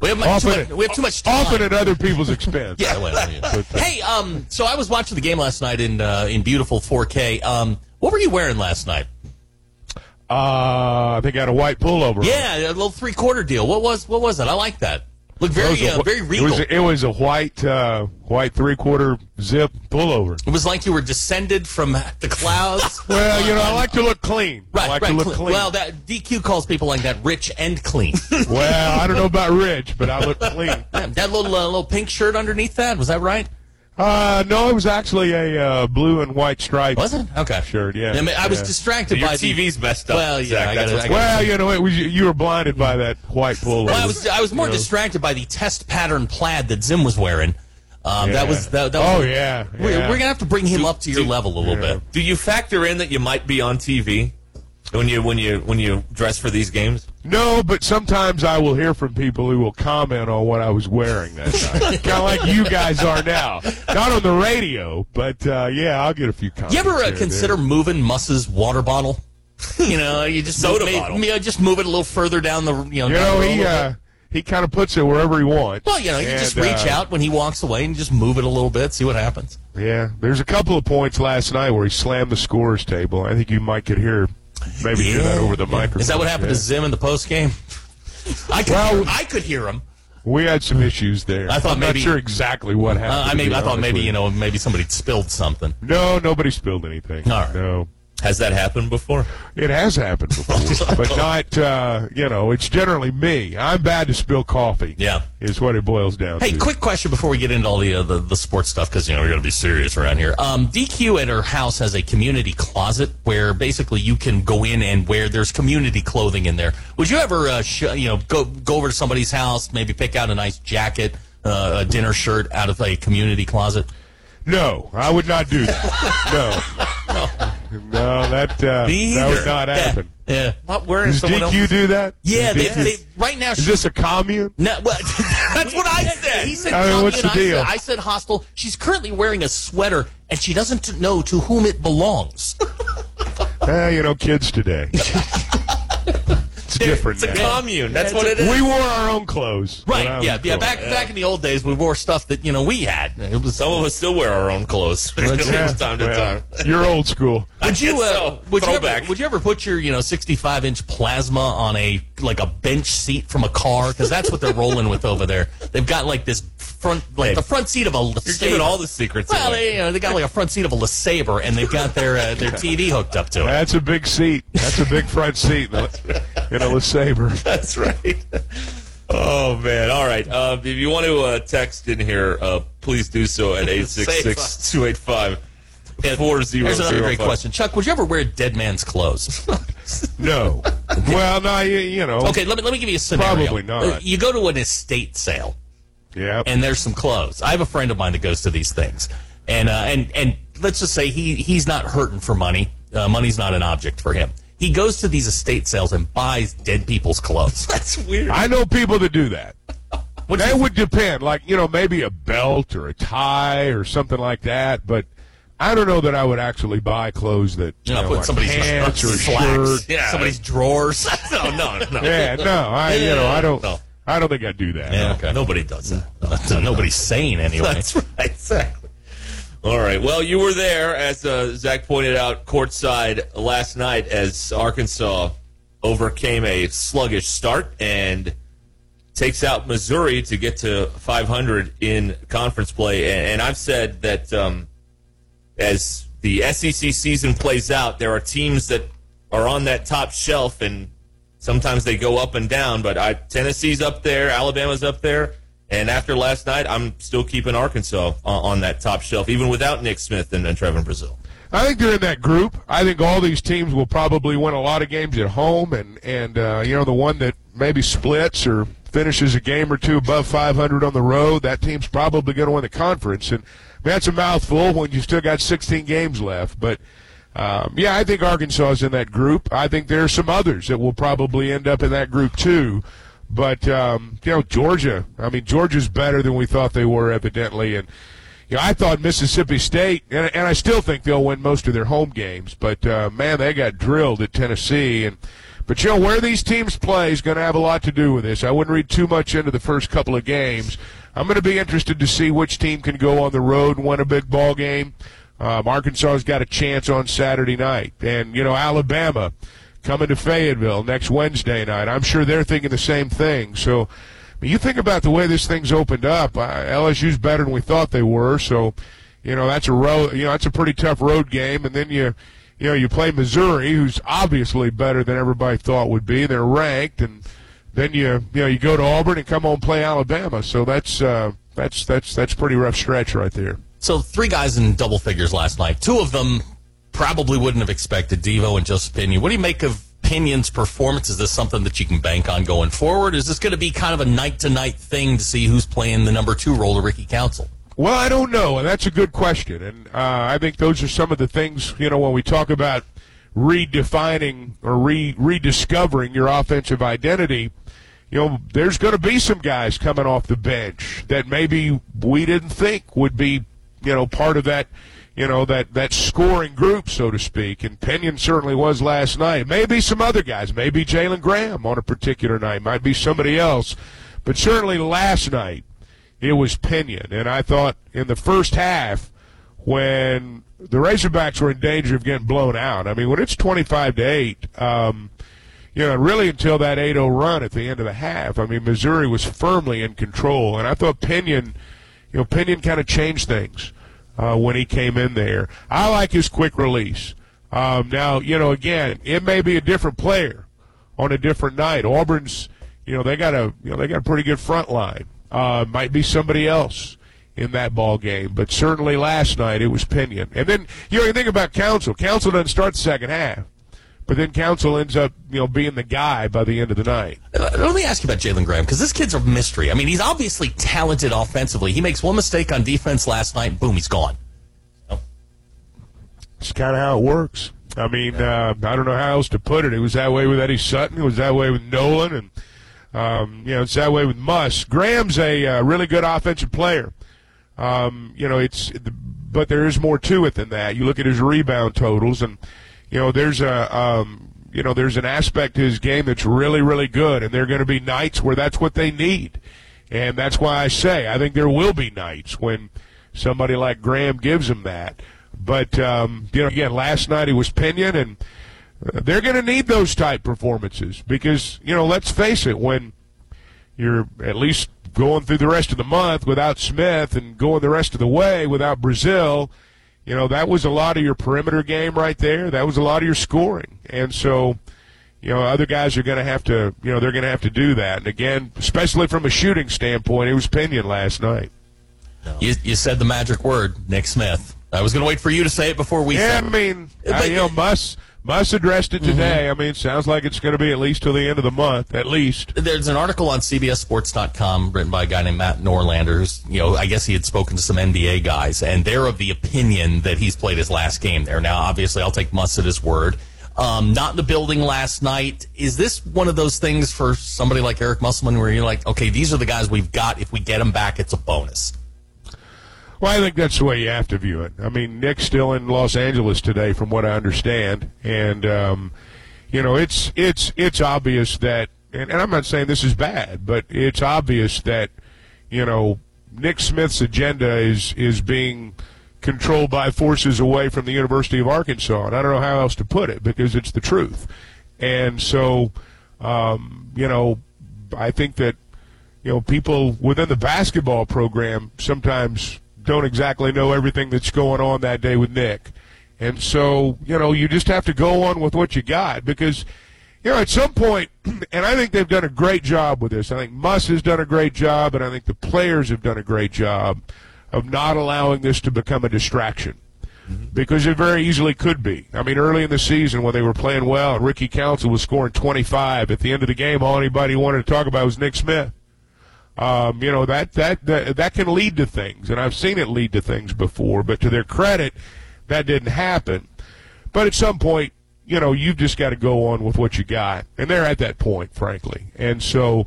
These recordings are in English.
We have, much, Often, too much, we have too much time. Often at other people's expense. Yeah, well, yeah. Hey, um, so I was watching the game last night in uh, in beautiful 4K. Um, what were you wearing last night? Uh, I think I had a white pullover. Yeah, a little three quarter deal. What was what was it? I like that. Looked very was a uh, very regal. It was, a, it was a white, uh, white three quarter zip pullover. It was like you were descended from the clouds. Well, you know, I like to look clean. I Right, like right. to look clean. clean. Well, that DQ calls people like that rich and clean. well, I don't know about rich, but I look clean. Yeah, that little uh, little pink shirt underneath that was that right? Uh, no, it was actually a uh, blue and white stripe. Was it? Okay. Shirt, yeah. I, mean, I was Yeah. distracted Your by the TV's messed up. Well, yeah, Zach, I gotta- what's gotta- Well, you know, it was you were blinded by that white pullover. Well, I was I was more You know. distracted by the test pattern plaid that Zim was wearing. Um, That was that, that was, Oh, yeah, We're, we're gonna have to bring him up to your do- level a little yeah. bit. Do you factor in that you might be on TV when you when you when you dress for these games? No, but sometimes I will hear from people who will comment on what I was wearing that night. kind of like you guys are now. Not on the radio, but uh, yeah, I'll get a few comments. You ever uh, consider there. moving Muss's water bottle? you know, you just Soda move, bottle. You know, just move it a little further down the you know. You know, he uh, he kind of puts it wherever he wants. well, you know, you And, just reach uh, out when he walks away and just move it a little bit, see what happens. Yeah, there's a couple of points last night where he slammed the scores table. I think you might could hear maybe hear that over the microphone. Is that what happened yeah. to Zim in the post game? I could, Well- hear, I could hear him. We had some issues there. I thought I'm maybe- not sure exactly what happened. Uh, I to maybe be I thought maybe you know maybe somebody spilled something. No, nobody spilled anything. All right. No. Has that happened before? It has happened before, but not, uh, you know, it's generally me. I'm bad to spill coffee. Yeah. Is what it boils down Hey, to. quick question before we get into all the uh, the, the sports stuff because you know we're going to be serious around here. Um, DQ at her house has a community closet where basically you can go in and wear there's community clothing in there. Would you ever uh, sh- you know go go over to somebody's house, maybe pick out a nice jacket, uh, a dinner shirt out of a community closet? No, I would not do that. no. No, that, uh, Me that would not Yeah. happen. Yeah. Not wearing Does someone DQ else's. do that? Yeah, they, DQ they, right now. Is she's- this a commune? No, well, That's what I said. He said, I mean, what's commune, the deal? I said, I said hostile. She's currently wearing a sweater, and she doesn't know to whom it belongs. Eh, you know, kids today. it's different It's a now. commune. That's what it is. We wore our own clothes. when I Right? was Yeah, yeah. growing Back up. back in the old days, we wore stuff that you know we had. It was. Some of us still wear our own clothes from Yeah, time to well, time. You're old school. Would you, uh, so. would you ever, would you ever put your you know 65 inch plasma on a like a bench seat from a car because that's what they're rolling with over there. They've got like this front like Hey, the front seat of a. You're giving all the secrets Well, away. they, you know, they got like a front seat of a LeSabre, and they've got their uh, their TV hooked up to it. That's a big seat. That's a big front seat in a, in a LeSabre. That's right. Oh man! All right. Uh, if you want to uh, text in here, uh, please do so at 866-285 Here's another great question, Chuck. Would you ever wear dead man's clothes? No. Well, no, you, you know. okay, let me let me give you a scenario. Probably not. Uh, You go to an estate sale. Yeah. and there's some clothes. I have a friend of mine that goes to these things, and uh, and and let's just say he he's not hurting for money. Uh, money's not an object for him. He goes to these estate sales and buys dead people's clothes. That's weird. I know people that do that. What That would depend. Like, you know, maybe a belt or a tie or something like that. But I don't know that I would actually buy clothes that, you you know, know, put like somebody's pants or a slacks, shirt. Yeah. somebody's drawers. no, no, no. Yeah, no, I, you know, I don't, No. I don't think I'd do that. Yeah, okay. Nobody does that. No, nobody's sane anyway. That's right. Exactly. All right. Well, you were there, as uh, Zach pointed out, courtside last night as Arkansas overcame a sluggish start and takes out Missouri to get to 500 in conference play. And, and I've said that um, as the SEC season plays out, there are teams that are on that top shelf, and sometimes they go up and down. But I, Tennessee's up there, Alabama's up there, and after last night, I'm still keeping Arkansas on, on that top shelf, even without Nick Smith and, and Trevon Brazile. I think they're in that group. I think all these teams will probably win a lot of games at home, and and uh, you know the one that maybe splits or finishes a game or two above 500 on the road, that team's probably going to win the conference. And that's a mouthful when you still got 16 games left. But um, yeah, I think Arkansas is in that group. I think there are some others that will probably end up in that group too. But um, you know, Georgia. I mean, Georgia's better than we thought they were, evidently, and you know, I thought Mississippi State, and, and I still think they'll win most of their home games. But uh, man, they got drilled at Tennessee, and but you know where these teams play is going to have a lot to do with this. I wouldn't read too much into the first couple of games. I'm going to be interested to see which team can go on the road and win a big ball game. Um, Arkansas's got a chance on Saturday night, and you know Alabama coming to Fayetteville next Wednesday night. I'm sure they're thinking the same thing. So, you think about the way this thing's opened up. Uh, LSU's better than we thought they were. So, you know that's a road. You know that's a pretty tough road game, and then you, you know, you play Missouri, who's obviously better than everybody thought would be. They're ranked, and then you, you know, you go to Auburn and come home and play Alabama. So that's uh, that's that's that's pretty rough stretch right there. So three guys in double figures last night. Two of them probably wouldn't have expected Devo and Joseph Pinion. What do you make of Pinion's performance? Is this something that you can bank on going forward? Is this going to be kind of a night to night thing to see who's playing the number two role to Ricky Council? Well, I don't know, and that's a good question. And uh, I think those are some of the things, you know, when we talk about redefining or re- rediscovering your offensive identity, you know, there's going to be some guys coming off the bench that maybe we didn't think would be, you know, part of that you know, that, that scoring group, so to speak. And Pinion certainly was last night. Maybe some other guys, maybe Jalen Graham on a particular night, might be somebody else. But certainly last night, it was Pinion. And I thought in the first half, when the Razorbacks were in danger of getting blown out, I mean, when it's 25 to 8, um, you know, really until that 8 0 run at the end of the half, I mean, Missouri was firmly in control. And I thought Pinion, you know, Pinion kind of changed things uh, when he came in there. I like his quick release. Um, now, you know, again, it may be a different player on a different night. Auburn's, you know, they got a, you know, they got a pretty good front line. Uh, might be somebody else in that ball game, but certainly last night it was Pinion. And then you know, you think about Council. Council doesn't start the second half. But then Council ends up, you know, being the guy by the end of the night. Uh, let me ask you about Jalen Graham because this kid's a mystery. I mean, he's obviously talented offensively. He makes one mistake on defense last night, boom, he's gone. Oh. It's kind of how it works. I mean, uh, I don't know how else to put it. It was that way with Eddie Sutton. It was that way with Nolan, and um, you know, it's that way with Muss. Graham's a uh, really good offensive player. Um, you know, it's but there is more to it than that. You look at his rebound totals and you know, there's a um, you know, there's an aspect to his game that's really, really good, and there are going to be nights where that's what they need, and that's why I say I think there will be nights when somebody like Graham gives him that. But um, you know, again, last night he was Pinion, and they're going to need those type performances because you know, let's face it, when you're at least going through the rest of the month without Smith and going the rest of the way without Brazile you know, that was a lot of your perimeter game right there. That was a lot of your scoring. And so, you know, other guys are going to have to, you know, they're going to have to do that. And again, especially from a shooting standpoint, it was Pinion last night. You, you said the magic word, Nick Smith. I was going to wait for you to say it before we yeah, said I mean. I, you know, Muss addressed it today. Mm-hmm. I mean, it sounds like it's going to be at least till the end of the month, at least. There's an article on CBSSports.com written by a guy named Matt Norlander, who's, you know, I guess he had spoken to some NBA guys, and they're of the opinion that he's played his last game there. Now, obviously, I'll take Muss at his word. Um, not in the building last night. Is this one of those things for somebody like Eric Musselman where you're like, okay, these are the guys we've got. If we get them back, it's a bonus? Well, I think that's the way you have to view it. I mean, Nick's still in Los Angeles today, from what I understand, and um, you know, it's it's it's obvious that, and, and I'm not saying this is bad, but it's obvious that you know Nick Smith's agenda is is being controlled by forces away from the University of Arkansas, and I don't know how else to put it because it's the truth. And so, um, you know, I think that you know people within the basketball program sometimes don't exactly know everything that's going on that day with Nick. And so, you know, you just have to go on with what you got because, you know, at some point, and I think they've done a great job with this. I think Muss has done a great job, and I think the players have done a great job of not allowing this to become a distraction. Mm-hmm. because it very easily could be. I mean, early in the season when they were playing well and Ricky Council was scoring 25, at the end of the game, all anybody wanted to talk about was Nick Smith. Um, you know that, that that that can lead to things, and I've seen it lead to things before. But to their credit, that didn't happen. But at some point, you know, you've just got to go on with what you got, and they're at that point, frankly. And so,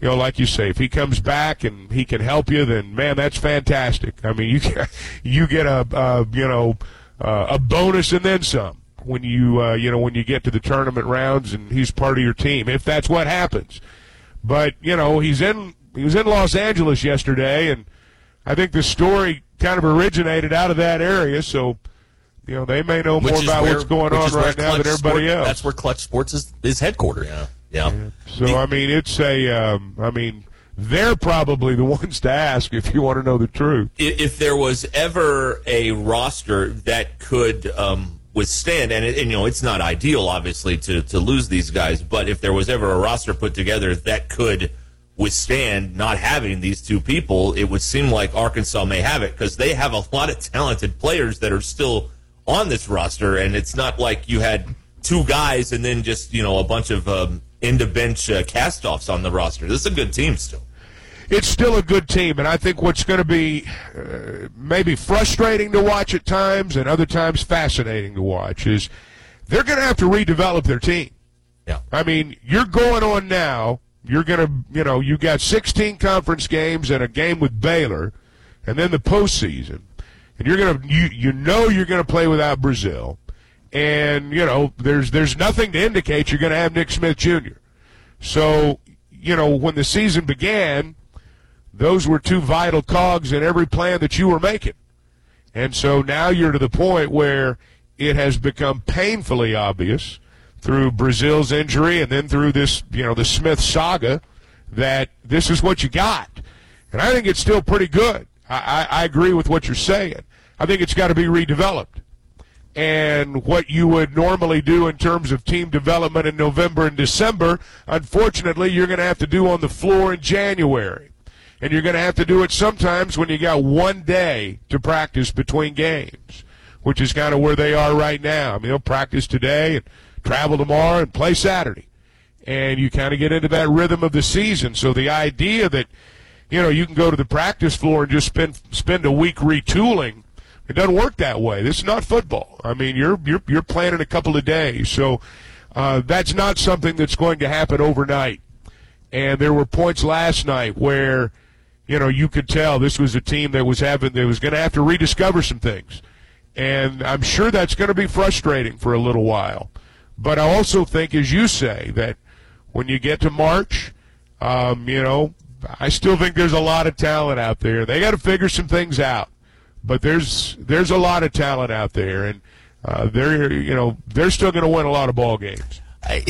you know, like you say, if he comes back and he can help you, then man, that's fantastic. I mean, you get, you get a, you know uh, a bonus and then some when you uh, you know when you get to the tournament rounds and he's part of your team if that's what happens. But you know he's in he was in Los Angeles yesterday, and I think the story kind of originated out of that area. So, you know, they may know Which more about where- what's going on right now than everybody Sport- else. That's where Clutch Sports is, is headquartered. Yeah. Yeah. so, I mean, it's a, um, I mean, they're probably the ones to ask if you want to know the truth. I- if there was ever a roster that could um, withstand, and, it, and you know, it's not ideal, obviously, to to lose these guys, but if there was ever a roster put together that could withstand not having these two people, it would seem like Arkansas may have it because they have a lot of talented players that are still on this roster, and it's not like you had two guys and then just you know a bunch of um, end of bench uh, castoffs on the roster. This is a good team still. it's still a good team, and I think what's going to be uh, maybe frustrating to watch at times, and other times fascinating to watch, is they're going to have to redevelop their team. Yeah. I mean, you're going on now. You're going to, you know, you got 16 conference games and a game with Baylor, and then the postseason, and you're going to, you you know, you're going to play without Brazile, and you know, there's there's nothing to indicate you're going to have Nick Smith Jr. So, you know, when the season began, those were two vital cogs in every plan that you were making. And so now you're to the point where it has become painfully obvious through Brazile's injury and then through this, you know, the Smith saga that this is what you got. And I think it's still pretty good. I, I, I agree with what you're saying. I think it's got to be redeveloped. And what you would normally do in terms of team development in November and December, unfortunately, you're going to have to do on the floor in January. And you're going to have to do it sometimes when you got one day to practice between games, which is kind of where they are right now. I mean, they'll practice today and travel tomorrow and play Saturday. And you kind of get into that rhythm of the season. So the idea that, you know, you can go to the practice floor and just spend spend a week retooling, it doesn't work that way. This is not football. I mean, you're you're you're playing in a couple of days. So uh, that's not something that's going to happen overnight. And there were points last night where, you know, you could tell this was a team that was having that was going to have to rediscover some things. And I'm sure that's going to be frustrating for a little while. But I also think, as you say, that when you get to March, um, you know, I still think there's a lot of talent out there. They got to figure some things out. But there's there's a lot of talent out there, and uh, they're you know they're still going to win a lot of ball games. I,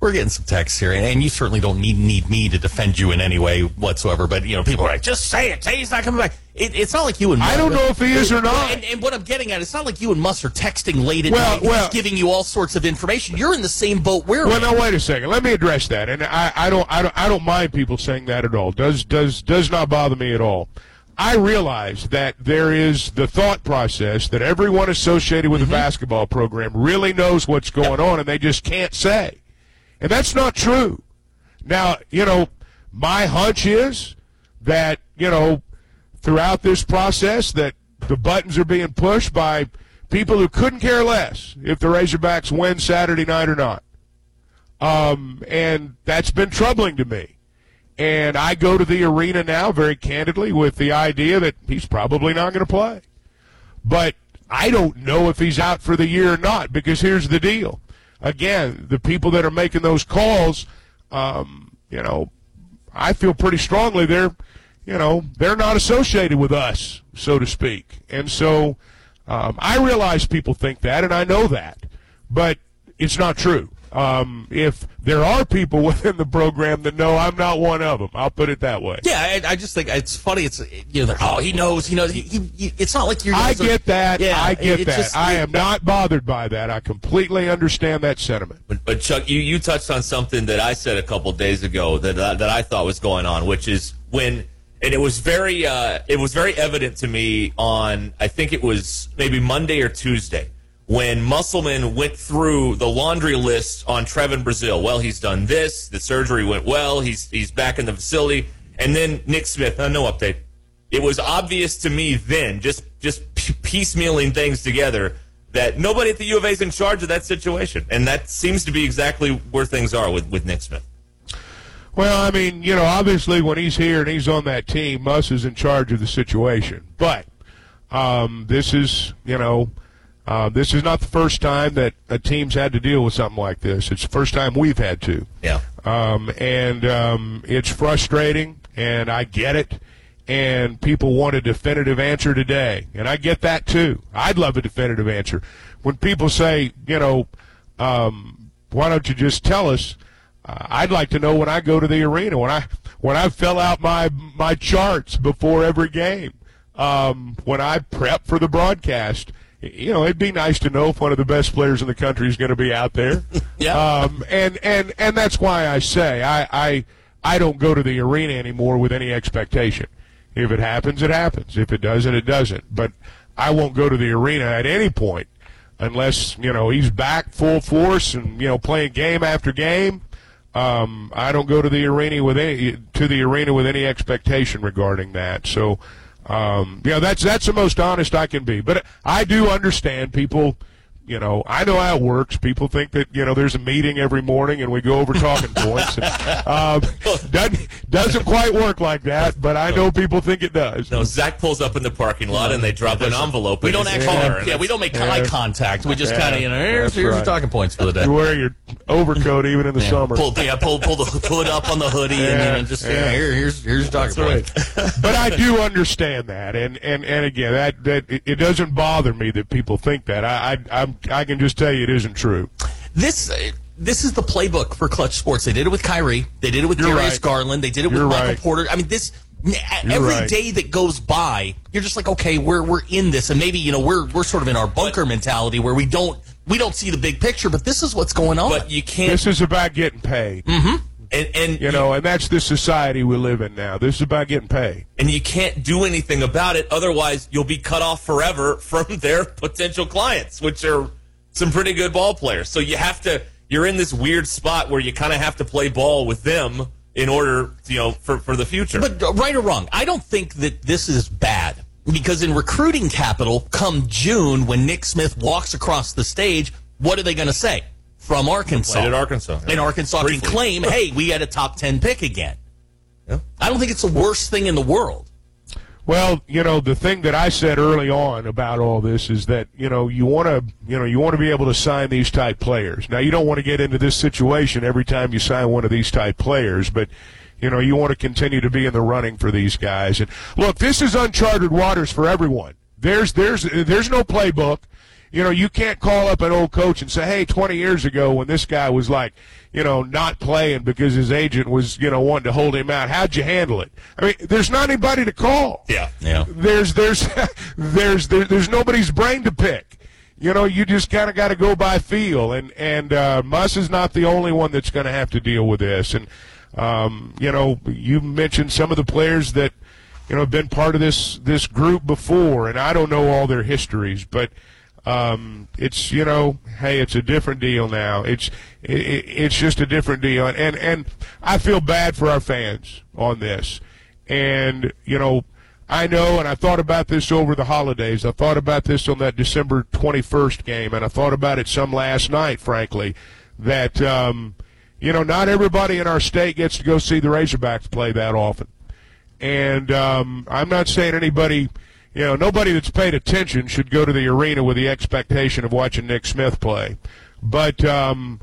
we're getting some texts here, and you certainly don't need need me to defend you in any way whatsoever. But you know, people are like, "Just say it. Say he's not coming back." It, it's not like you and I don't know if he is or not. And, and what I'm getting at, it's not like you and Muss are texting late at Well, night, well- giving you all sorts of information. You're in the same boat we're Well, in. now wait a second. Let me address that, and I, I don't, I don't, I don't mind people saying that at all. Does does does not bother me at all. I realize that there is the thought process that everyone associated with the mm-hmm. basketball program really knows what's going on, and they just can't say, and that's not true. Now, you know, my hunch is that you know throughout this process that the buttons are being pushed by people who couldn't care less if the Razorbacks win Saturday night or not. Um, and that's been troubling to me. And I go to the arena now very candidly with the idea that he's probably not going to play. But I don't know if he's out for the year or not because here's the deal. Again, the people that are making those calls, um, you know, I feel pretty strongly they're, you know, they're not associated with us, so to speak. And so um, I realize people think that, and I know that, but it's not true. Um, if there are people within the program that know I'm not one of them, I'll put it that way. Yeah, I, I just think it's funny. It's you know, oh, he knows, he knows. He, he, it's not like you're. I get that. Yeah, I get that. just- I am not bothered by that. I completely understand that sentiment. But, but Chuck, you, you touched on something that I said a couple days ago that I, that I thought was going on, which is when and it was very uh, it was very evident to me on I think it was maybe Monday or Tuesday when Musselman went through the laundry list on Trevon Brazile. Well, he's done this. The surgery went well. He's he's back in the facility. And then Nick Smith, uh, no update. It was obvious to me then, just just piecemealing things together, that nobody at the U of A is in charge of that situation, and that seems to be exactly where things are with with Nick Smith. Well, I mean, you know, obviously when he's here and he's on that team, Muss is in charge of the situation. But um, this is, you know, uh, this is not the first time that a team's had to deal with something like this. It's the first time we've had to. Yeah. Um, and um, it's frustrating, and I get it. And people want a definitive answer today, and I get that too. I'd love a definitive answer. When people say, you know, um, why don't you just tell us? Uh, I'd like to know when I go to the arena when I when I fill out my my charts before every game, um, when I prep for the broadcast. You know, it'd be nice to know if one of the best players in the country is going to be out there. yeah. Um, and and and that's why I say I, I I don't go to the arena anymore with any expectation. If it happens, it happens. If it doesn't, it doesn't. But I won't go to the arena at any point unless you know he's back full force and you know playing game after game um, I don't go to the arena with any to the arena with any expectation regarding that. So, um, yeah, that's that's the most honest I can be. But I do understand people you know, I know how it works. People think that you know there's a meeting every morning and we go over talking points. And, um, doesn't doesn't quite work like that, but I know people think it does. No, Zach pulls up in the parking lot and they drop an envelope. We don't actually, car, yeah, we don't make Yeah. eye contact. We just Yeah. kind of, you know, here's, That's here's right. your talking points for the day. You wear your overcoat even in the Yeah. summer. Pull, yeah, pull, pull the hood up on the hoodie and Yeah, you know, just yeah. yeah, here, here's here's your talking That's but I do understand that, and and and again, that that it, it doesn't bother me that people think that. I I I'm, I can just tell you it isn't true. This uh, this is the playbook for Clutch Sports. They did it with Kyrie. They did it with You're Darius right. Garland. They did it with You're Michael right. Porter. I mean, this every day right. that goes by, you're just like, okay, we're we're in this, and maybe you know we're we're sort of in our bunker mentality where we don't we don't see the big picture, but this is what's going on. But you can't. This is about getting paid, and and you know, and that's the society we live in now. This is about getting paid. and you can't do anything about it. Otherwise, you'll be cut off forever from their potential clients, which are some pretty good ball players. So you have to. You're in this weird spot where you kind of have to play ball with them in order, you know, for for the future. But uh, right or wrong, I don't think that this is bad because in recruiting capital, come June, when Nick Smith walks across the stage, what are they going to say from Arkansas? Played at Arkansas. And Arkansas Briefly. can claim, "Hey, we had a top ten pick again." Yeah. I don't think it's the worst thing in the world. Well, you know, the thing that I said early on about all this is that, you know, you want to, you know, you want to be able to sign these type players. Now, you don't want to get into this situation every time you sign one of these type players, but you know, you want to continue to be in the running for these guys. And look, this is uncharted waters for everyone. There's there's there's no playbook. You know, you can't call up an old coach and say, "Hey, 20 years ago when this guy was like, you know, not playing because his agent was, you know, wanting to hold him out, how'd you handle it?" I mean, there's not anybody to call. Yeah. Yeah. There's there's there's there, there's nobody's brain to pick. You know, you just kind of got to go by feel, and and uh, Muss is not the only one that's going to have to deal with this. And um, you know, you mentioned some of the players that you know have been part of this this group before, and I don't know all their histories, but um, it's you know, hey, it's a different deal now. It's it, it's just a different deal, and, and I feel bad for our fans on this, and you know. I know, and I thought about this over the holidays. I thought about this on that December 21st game, and I thought about it some last night, frankly, that, um, you know, not everybody in our state gets to go see the Razorbacks play that often. And um, I'm not saying anybody, you know, nobody that's paid attention should go to the arena with the expectation of watching Nick Smith play. But um,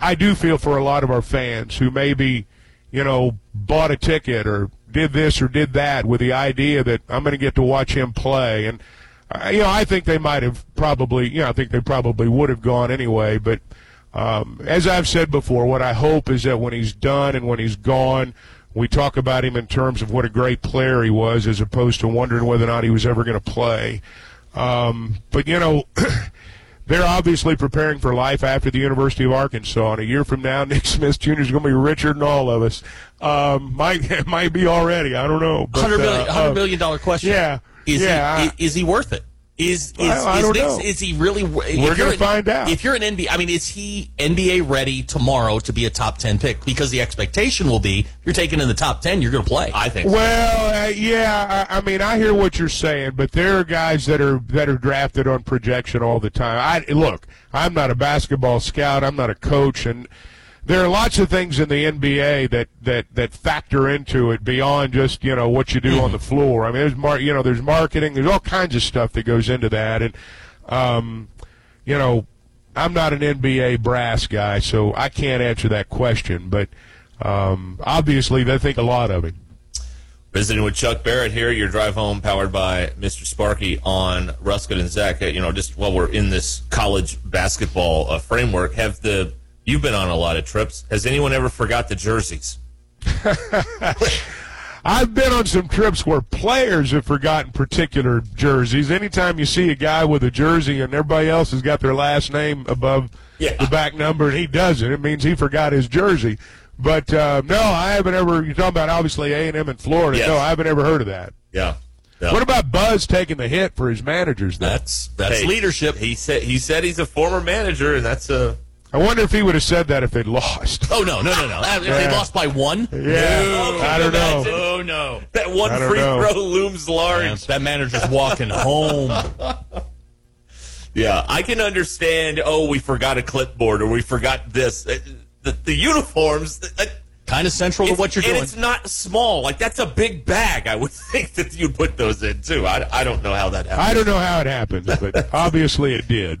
I do feel for a lot of our fans who maybe, you know, bought a ticket or did this or did that with the idea that I'm going to get to watch him play. And, uh, you know, I think they might have probably, you know, I think they probably would have gone anyway. But um, as I've said before, what I hope is that when he's done and when he's gone, we talk about him in terms of what a great player he was as opposed to wondering whether or not he was ever going to play. Um, but, you know, they're obviously preparing for life after the University of Arkansas. And a year from now, Nick Smith Jr. is going to be richer than all of us. Um, might might be already. I don't know. But, Hundred million, uh, uh, million dollar question. yeah, Is yeah, he I- is he worth it? Is is, I- I is, don't Nick- know. is he really? We're gonna find out. If you're an NBA, I mean, is he NBA ready tomorrow to be a top ten pick? Because the expectation will be you're taking in the top ten, you're going to play. I think so. Well, uh, yeah, I, I mean, I hear what you're saying, but there are guys that are that are drafted on projection all the time. I look, I'm not a basketball scout, I'm not a coach, and there are lots of things in the NBA that that that factor into it beyond just you know what you do on the floor. I mean, there's mar- you know, there's marketing, there's all kinds of stuff that goes into that, and um, you know, I'm not an NBA brass guy, so I can't answer that question, but. Um, obviously, they think a lot of him. Visiting with Chuck Barrett here, your drive home powered by Mr. Sparky on Ruskin and Zach. Uh, You know, just while we're in this college basketball uh, framework, have the you've been on a lot of trips? Has anyone ever forgot the jerseys? I've been on some trips where players have forgotten particular jerseys. Anytime you see a guy with a jersey and everybody else has got their last name above Yeah. the back number and he doesn't, it means he forgot his jersey. But uh, no, I haven't ever. You're talking about obviously A and M in Florida. Yes. No, I haven't ever heard of that. Yeah. No. What about Buzz taking the hit for his managers? Though? that's that's Hey, leadership. He said he said he's a former manager, and that's a I wonder if he would have said that if they'd lost. Oh no, no, no, no! If they lost by one, Yeah, I don't know. Oh no! that one free know. throw looms large. Man, that manager's walking home. Yeah, I can understand. Oh, we forgot a clipboard, or we forgot this. Uh, The, the uniforms. uh, Kind of central to what you're and doing. And it's not small. Like that's a big bag. I would think that you'd put those in too. I, I don't know how that happened. I don't know how it happened, but obviously it did.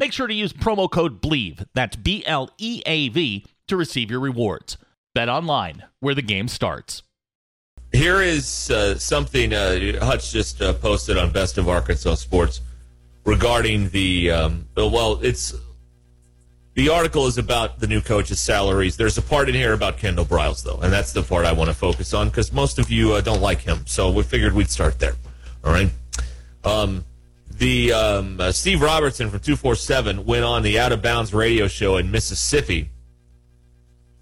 Make sure to use promo code BLEAV, that's B L E A V, to receive your rewards. Bet online, where the game starts. Here is uh, something uh, Hutch just uh, posted on Best of Arkansas Sports regarding the um, well, it's the article is about the new coach's salaries. There's a part in here about Kendall Briles though, and that's the part I want to focus on because most of you uh, don't like him, so we figured we'd start there. All right. Um, the um, uh, Steve Robertson from two four seven went on the Out of Bounds radio show in Mississippi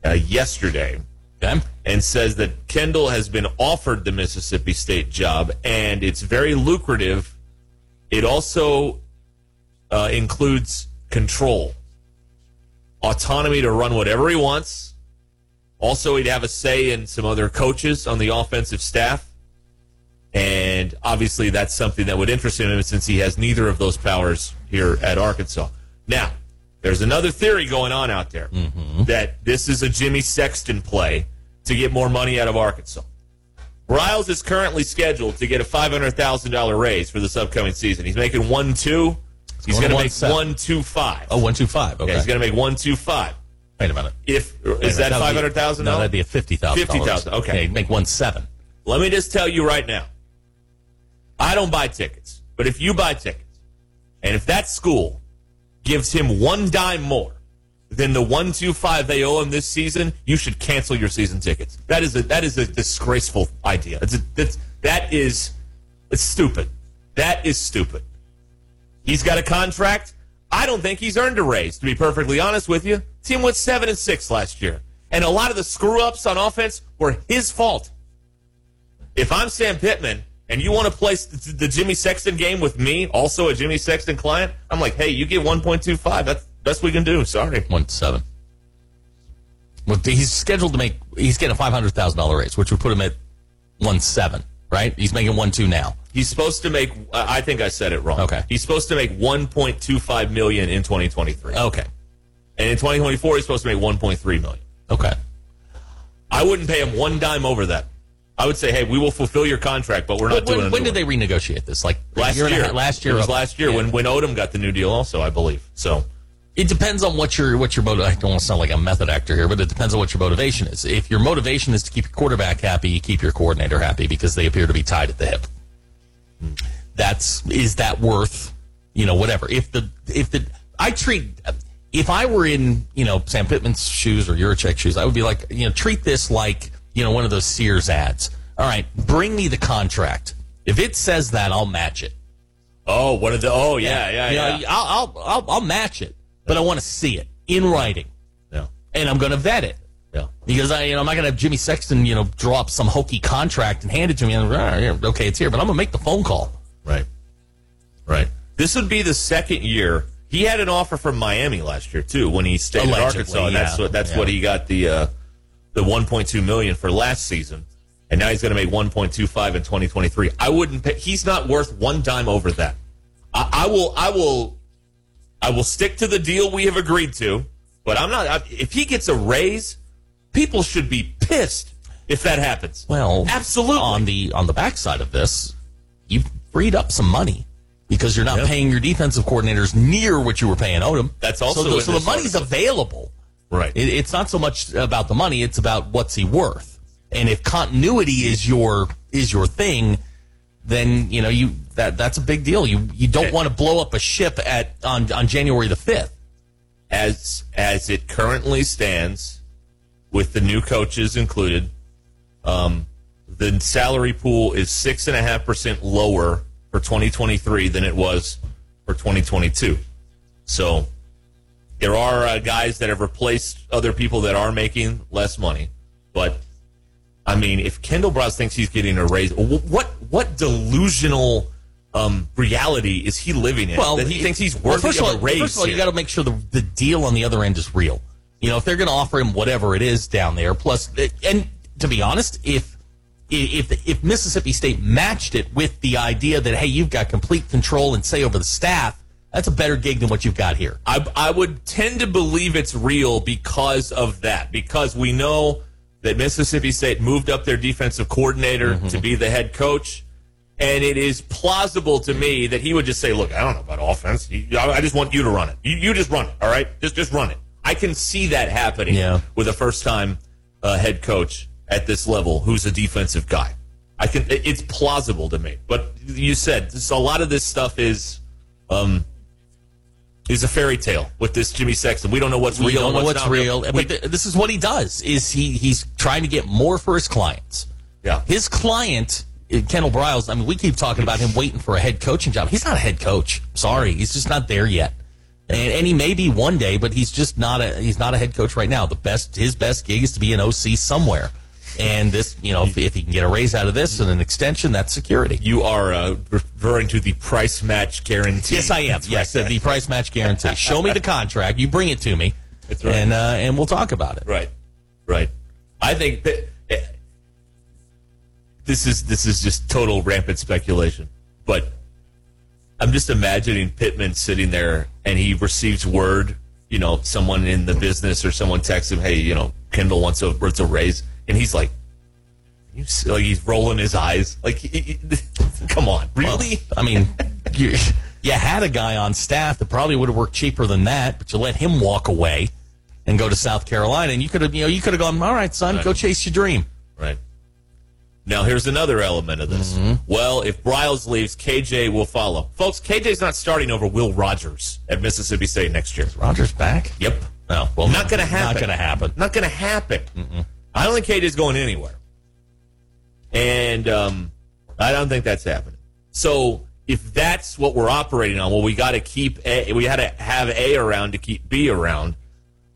uh, yesterday Okay? and says that Kendall has been offered the Mississippi State job and it's very lucrative. It also uh, includes control, autonomy to run whatever he wants. Also, he'd have a say in some other coaches on the offensive staff. And obviously, that's something that would interest him since he has neither of those powers here at Arkansas. Now, there's another theory going on out there mm-hmm. that this is a Jimmy Sexton play to get more money out of Arkansas. Briles is currently scheduled to get a $500,000 raise for this upcoming season. He's making one two. He's going to make 1.7. one two five. Oh, one two five. Okay. Yeah, he's going to make one two five. Wait a minute. If Wait is that five hundred thousand? No, that'd be a fifty thousand. $50,000, okay. Yeah, make one seven. Let me just tell you right now. I don't buy tickets, but if you buy tickets, and if that school gives him one dime more than the one two five they owe him this season, you should cancel your season tickets. That is a that is a disgraceful idea. It's a, that's that is it's stupid. That is stupid. He's got a contract. I don't think he's earned a raise, to be perfectly honest with you. Team went seven and six last year. And a lot of the screw ups on offense were his fault. If I'm Sam Pittman and you want to play the, Jimmy Sexton game with me, also a Jimmy Sexton client, I'm like, hey, you get 1.25. That's best we can do. Sorry. One seven. Well, he's scheduled to make. He's getting a five hundred thousand dollar raise, which would put him at one seven. Right? He's making one two now. He's supposed to make. I think I said it wrong. Okay. He's supposed to make 1.25 million in 2023. Okay. And in 2024, he's supposed to make 1.3 million. Okay. I wouldn't pay him one dime over that. I would say, hey, we will fulfill your contract, but we're not When, doing when, it. when did they renegotiate this? Like Last year. year. half- last year. It was last year Yeah. when when Odom got the new deal, also, I believe. So It depends on what your what your motive. I don't want to sound like a method actor here, but it depends on what your motivation is. If your motivation is to keep your quarterback happy, you keep your coordinator happy because they appear to be tied at the hip. That's is that worth you know whatever. If the if the I treat if I were in you know Sam Pittman's shoes or Yurachek's shoes, I would be like you know treat this like you know one of those Sears ads. All right, bring me the contract. If it says that, I'll match it. Oh, what are the. Oh, yeah, yeah, yeah. know, I'll, I'll, I'll, I'll match it, but I want to see it in writing, yeah, and I'm going to vet it yeah. because I, you know, I'm not going to have Jimmy Sexton, you know, draw up some hokey contract and hand it to me. And "Ah, yeah, okay, it's here, but I'm going to make the phone call. Right. Right. This would be the second year. He had an offer from Miami last year too when he stayed in Allegedly, Arkansas. And that's what that's Yeah. what he got the uh, the 1.2 million for last season. And now he's going to make 1.25 in 2023. I wouldn't pay. He's not worth one dime over that. I, I will. I will. I will stick to the deal we have agreed to. But I'm not. I, if he gets a raise, people should be pissed if that happens. Well, absolutely. On the on the backside of this, you've freed up some money because you're not Yeah. paying your defensive coordinators near what you were paying Odom. That's also so the, so the money's article. available. Right. It, it's not so much about the money; it's about what's he worth. And if continuity is your is your thing, then you know you that that's a big deal. You you don't want to blow up a ship at on on January the fifth. as as it currently stands, with the new coaches included, um, the salary pool is six and a half percent lower for 2023 than it was for 2022. So there are uh, guys that have replaced other people that are making less money, but I mean, if Kendall Briles thinks he's getting a raise, what what delusional um, reality is he living in? Well, that he thinks he's well, worthy first of all, a raise. First of all, you got to make sure the the deal on the other end is real. You know, if they're going to offer him whatever it is down there, plus, and to be honest, if if if Mississippi State matched it with the idea that hey, you've got complete control and say over the staff, that's a better gig than what you've got here. I, I would tend to believe it's real because of that. Because we know that Mississippi State moved up their defensive coordinator Mm-hmm. to be the head coach. And it is plausible to me that he would just say, look, I don't know about offense. I just want you to run it. You, you just run it, all right? Just just run it. I can see that happening Yeah. with a first-time uh, head coach at this level who's a defensive guy. I can. It's plausible to me. But you said this, a lot of this stuff is um, is a fairy tale with this Jimmy Sexton. We don't know what's We real. don't know what's not real, We- but th- this is what he does: is he he's trying to get more for his clients. yeah, His client, uh, Kendall Briles, I mean, we keep talking about him waiting for a head coaching job. He's not a head coach. Sorry, he's just not there yet. And, and he may be one day, but he's just not a he's not a head coach right now. The best his best gig is to be an OC somewhere. And this, you know, if, if he can get a raise out of this and an extension, that's security. you are uh, referring to the price match guarantee. Yes, I am. Yes, the, the price match guarantee. Show me the contract. You bring it to me, That's right. and uh, and we'll talk about it. Right, right. I think that eh, this is this is just total rampant speculation, but I'm just imagining Pittman sitting there and he receives word, you know, someone in the business or someone texts him, "Hey, you know, Kendall wants a wants a raise," and he's like, "You s- like he's rolling his eyes, like, he- he- come on, really?" I mean, you, you had a guy on staff that probably would have worked cheaper than that, but you let him walk away and go to South Carolina, and you could have, you know, you could have gone, all right, son, go chase your dream. Right. Now, here's another element of this. Mm-hmm. Well, if Briles leaves, KJ will follow. Folks, KJ's not starting over Will Rogers at Mississippi State next year. Rogers back? Yep. No, well, Not going to happen. Not going to happen. Not going to happen. I don't think KJ's going anywhere. And um, I don't think that's happening. So if that's what we're operating on, well, we got to keep A, we had to have A around to keep B around.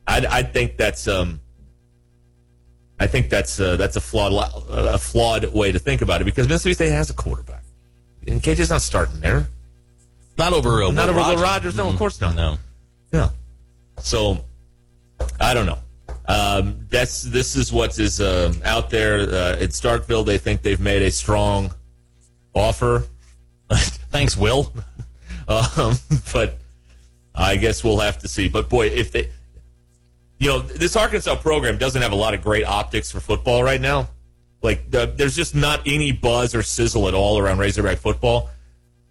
I, I think that's um, I think that's uh, that's a flawed a flawed way to think about it because Mississippi State has a quarterback. And KJ's not starting there. Not over. Uh, Not Will over Will Rogers. Rogers. No, of course not. No. Yeah. So, I don't know. Um, that's this is what is uh, out there uh, at Starkville. They think they've made a strong offer, Thanks, Will. um, but I guess we'll have to see. But boy, if they, you know, this Arkansas program doesn't have a lot of great optics for football right now. Like the, there's just not any buzz or sizzle at all around Razorback football.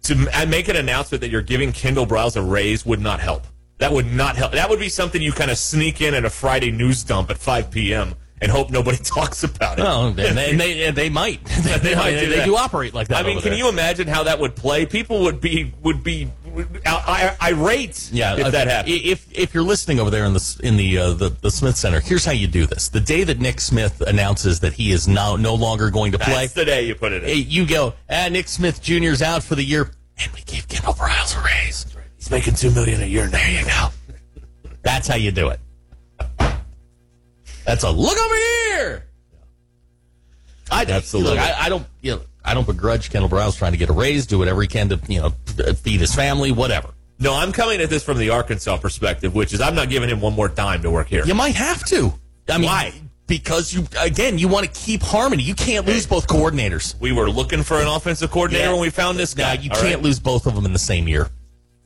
To make an announcement that you're giving Kendall Briles a raise would not help. That would not help. That would be something you kind of sneak in at a Friday news dump at 5 p.m. and hope nobody talks about it. Oh, and they, and they, and they might. they, They might do they do operate like that. I mean, can there. you imagine how that would play? People would be would be I- I- irate Yeah, if uh, that happens. If if you're listening over there in the in the, uh, the the Smith Center, here's how you do this: the day that Nick Smith announces that he is now no longer going to play, That's the day you put it in. eh, you go, ah, Nick Smith Jr.'s out for the year, and we gave Kendall Briles a raise. Making two million a year. There you go. That's how you do it. That's a look over here. I Absolutely. Look, I, I don't. You know, I don't begrudge Kendall Briles trying to get a raise, do whatever he can to you know feed his family, whatever. No, I'm coming at this from the Arkansas perspective, which is I'm not giving him one more dime to work here. You might have to. I mean, Why? Because you again, you want to keep harmony. You can't lose both coordinators. We were looking for an offensive coordinator Yeah. when we found this Now, guy. you all can't right? lose both of them in the same year.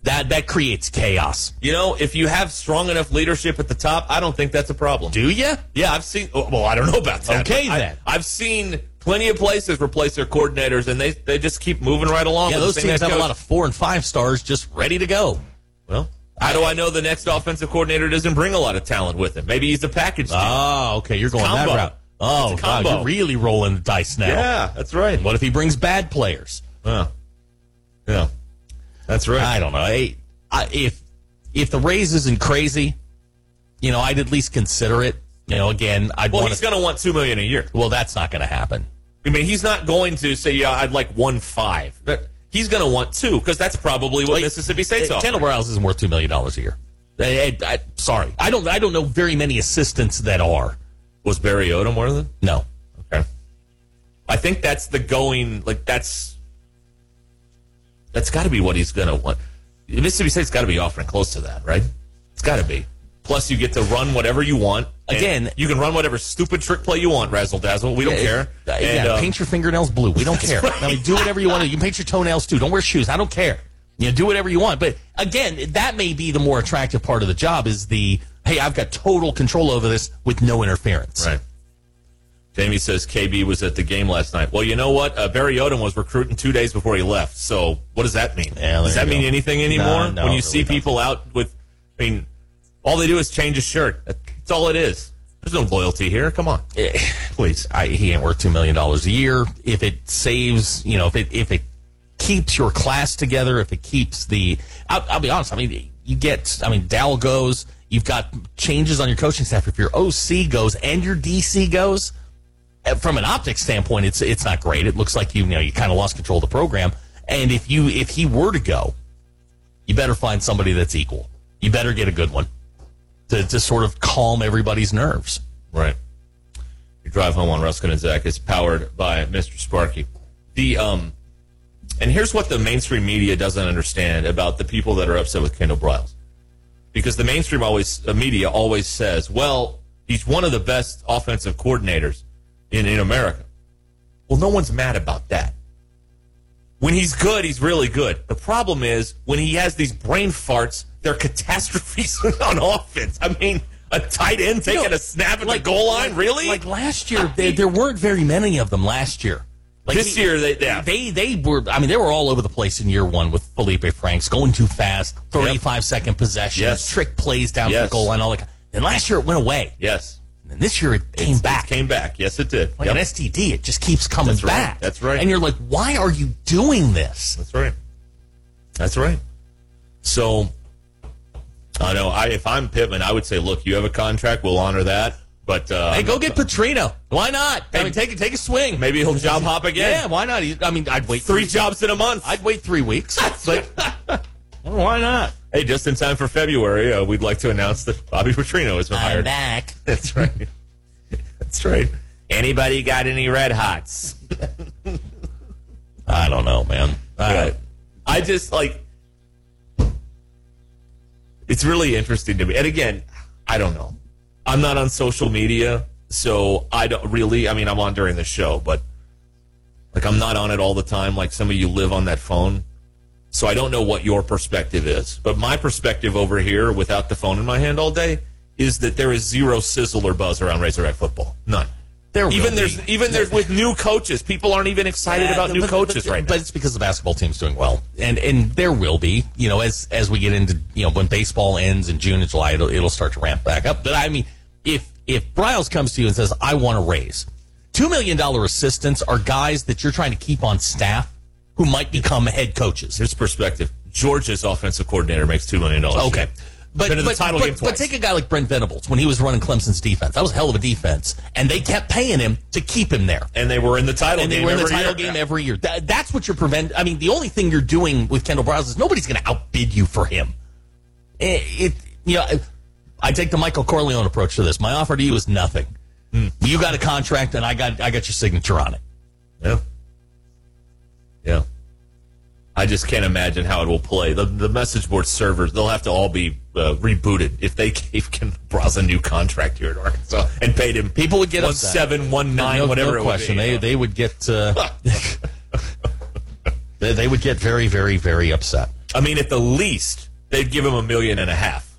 That that creates chaos. You know, if you have strong enough leadership at the top, I don't think that's a problem. Do you? Yeah, I've seen. oh, Well, I don't know about that. Okay, but I- then. I've seen plenty of places replace their coordinators, and they they just keep moving right along. Yeah, those teams have a lot of four and five stars just ready to go. Well, how do I know the next offensive coordinator doesn't bring a lot of talent with him? Maybe he's a package deal. Oh, ah, okay, you're going combo. that route. Oh, It's combo. you're really rolling the dice now. yeah, that's right. What if he brings bad players? Yeah, yeah, that's right. I don't know. I, I, if if the raise isn't crazy, you know, I'd at least consider it. You know, again, I'd well, want he's going to want two million a year. Well, that's not going to happen. I mean, he's not going to say, "Yeah, I'd like one five. But He's going to want two because that's probably what Like, Mississippi State's offering. Kendall Briles isn't worth two million dollars a year. I, I- sorry, I don't. I don't know very many assistants that are. Was Barry Odom more than? No, Okay. I think that's the going. Like that's that's got to be what he's going to want. Mississippi State's got to be offering close to that, right? It's got to be. Plus, you get to run whatever you want. Again- you can run whatever stupid trick play you want, razzle dazzle. We don't care. Uh, And, yeah, um, paint your fingernails blue. We don't care. right. I mean, do whatever you want. You can paint your toenails too. Don't wear shoes. I don't care. You know, do whatever you want. But again, that may be the more attractive part of the job. Is the hey, I've got total control over this with no interference. Right. Jamie says KB was at the game last night. Well, you know what? Uh, Barry Odom was recruiting two days before he left. So what does that mean? Yeah, does that mean go. anything anymore? No, no, when you it see really people out with, I mean, all they do is change a shirt. That's all it is. There's no loyalty here. Come on, Eh, please. I, he ain't worth two million dollars a year. If it saves, you know, if it if it keeps your class together, if it keeps the, I'll, I'll be honest. I mean, you get, I mean, Dow goes. You've got changes on your coaching staff. If your OC goes and your DC goes, from an optics standpoint, it's it's not great. It looks like you, you know you kind of lost control of the program. And if you if he were to go, you better find somebody that's equal. You better get a good one to to sort of calm everybody's nerves. Right. Your drive home on Ruskin and Zach is powered by Mr. Sparky. The um, and here's what the mainstream media doesn't understand about the people that are upset with Kendall Briles, because the mainstream always uh, media always says, "Well, he's one of the best offensive coordinators in in America." Well, no one's mad about that. When he's good, he's really good. The problem is when he has these brain farts, they're catastrophes on offense. I mean, a tight end taking know, a snap at the goal line, really? Like last year, there, there weren't very many of them last year. Like This year, they- yeah. they they were. I mean, they were all over the place in year one with Felipe Franks going too fast, thirty-five second possessions, Yes. trick plays down Yes. the goal line, all that. And last year it went away, yes, and this year it came It's- back. It came back. Yes, it did. like Yep. an STD, it just keeps coming That's right. back. That's right. And you're like, why are you doing this? That's right. That's right. So, I know. I if I'm Pittman, I would say, look, you have a contract. We'll honor that. But uh, Hey, go get Petrino. Why not? I mean, take take a swing. maybe he'll job hop again. Yeah, why not? I mean, I'd wait three jobs in a month. I'd wait three weeks. But Well, why not? Hey, just in time for February, uh, we'd like to announce that Bobby Petrino has been I'm hired. back. That's right. That's right. Anybody got any red hots? Uh, I don't know, man. Yeah. I just like it's really interesting to me. And again, I don't know. I'm not on social media, so I don't really. I mean, I'm on during the show, but like I'm not on it all the time. Like some of you live on that phone, so I don't know what your perspective is. But my perspective over here, without the phone in my hand all day, is that there is zero sizzle or buzz around Razorback football. None. There even will there's be. even there's with new coaches, people aren't even excited Yeah, about new but- coaches but, right now. But it's because the basketball team's doing well, and and there will be, you know, as as we get into, you know, when baseball ends in June and July, it'll, it'll start to ramp back up. But I mean, if if Briles comes to you and says, "I want to raise two million dollar assistants," are guys that you're trying to keep on staff who might become head coaches. Here's perspective. Georgia's offensive coordinator makes two million dollars. Okay. But, but, title but, game but take a guy like Brent Venables when he was running Clemson's defense. That was a hell of a defense. And they kept paying him to keep him there. and they were in the title and they game were in the every title year. game every year. That, that's what you're prevent. I mean, the only thing you're doing with Kendall Briles is nobody's going to outbid you for him. It, it you know, I take the Michael Corleone approach to this. My offer to you is nothing. Hmm. You got a contract, and I got I got your signature on it. Yeah. Yeah. I just can't imagine how it will play. The the message board servers, they'll have to all be uh, rebooted if they gave Kendall Briles a new contract here at Arkansas and paid him People would get one upset. seven, one nine, no, whatever no it question. be. They they would get uh, they, they would get very very very upset. I mean, at the least, they'd give him a million and a half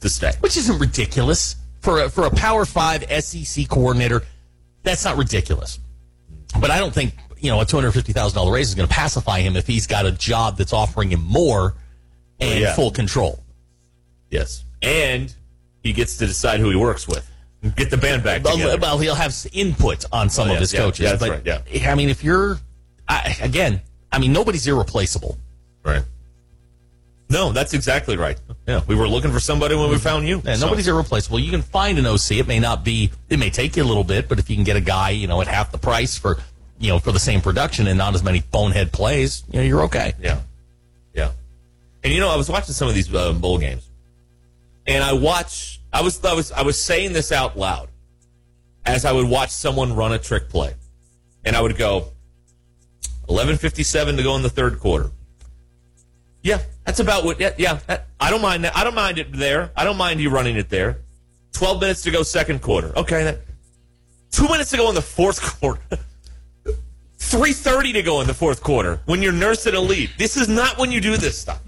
to stay. which isn't ridiculous for a, for a Power Five SEC coordinator. That's not ridiculous, but I don't think you know a two hundred fifty thousand dollar raise is going to pacify him if he's got a job that's offering him more and yeah. full control. Yes. And he gets to decide who he works with. Get the band back Well, together. well, he'll have input on some Oh, of yeah, his yeah, coaches. yeah, that's but right, yeah. I mean, if you're I, again, I mean, nobody's irreplaceable. Right. No, that's exactly right. Yeah, we were looking for somebody when we found you. And So- nobody's irreplaceable. You can find an OC. It may not be. It may take you a little bit, but if you can get a guy, you know, at half the price for, you know, for the same production and not as many bonehead plays, you know, you're okay. Yeah, yeah. And you know, I was watching some of these uh, bowl games, and I watch. I was I was I was saying this out loud as I would watch someone run a trick play, and I would go, eleven fifty seven to go in the third quarter. Yeah, that's about what. Yeah, yeah that, I don't mind that. I don't mind it there. I don't mind you running it there. Twelve minutes to go, second quarter. Okay, that. Two minutes to go in the fourth quarter. 3.30 to go in the fourth quarter when you're nursing a lead. This is not when you do this stuff.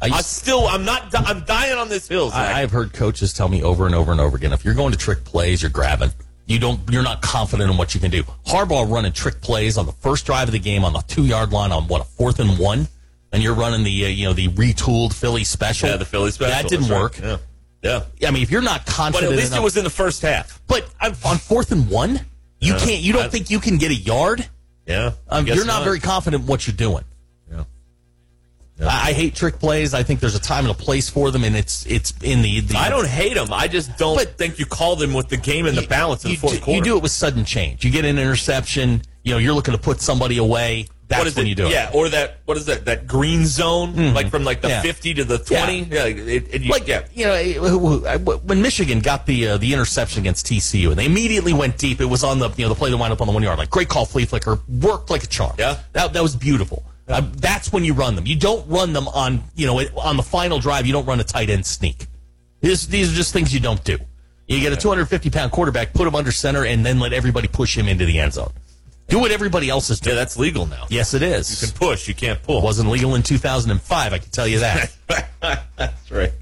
I, I still, I'm not, I'm dying on this hill. Zach. I, I've heard coaches tell me over and over and over again, if you're going to trick plays, you're grabbing. You don't. You're not confident in what you can do. Harbaugh running trick plays on the first drive of the game on the two yard line on what a fourth and one, and you're running the uh, you know the retooled Philly special. yeah, the Philly special. That didn't right. work. Yeah. Yeah. I mean, if you're not confident, But at least it was in the first half. But on on fourth and one, you Yeah. can't. You don't I- think you can get a yard? Yeah. Um, you're not, very confident in what you're doing. Yeah. I, I hate trick plays. I think there's a time and a place for them, and it's it's in the. the I don't hate them. I just don't But- think you call them with the game in the balance in the fourth do, quarter. You do it with sudden change. You get an interception. You know, you're looking to put somebody away. That's what is when it? you do yeah, it. or that what is that? That green zone, like from like the Yeah. fifty to the twenty. Yeah, it, it, you, Like yeah. you know, when Michigan got the uh, the interception against TCU, and they immediately went deep. It was on the you know the play that wound up on the one yard. Like great call, flea flicker, worked like a charm. Yeah. that that was beautiful. Uh, that's when you run them. You don't run them on you know on the final drive. You don't run a tight end sneak. These these are just things you don't do. You get a 250 pound quarterback, put him under center, and then let everybody push him into the end zone. Do what everybody else is doing. yeah, that's legal now. Yes, it is. You can push, you can't pull. wasn't legal in 2005. I can tell you that. That's right.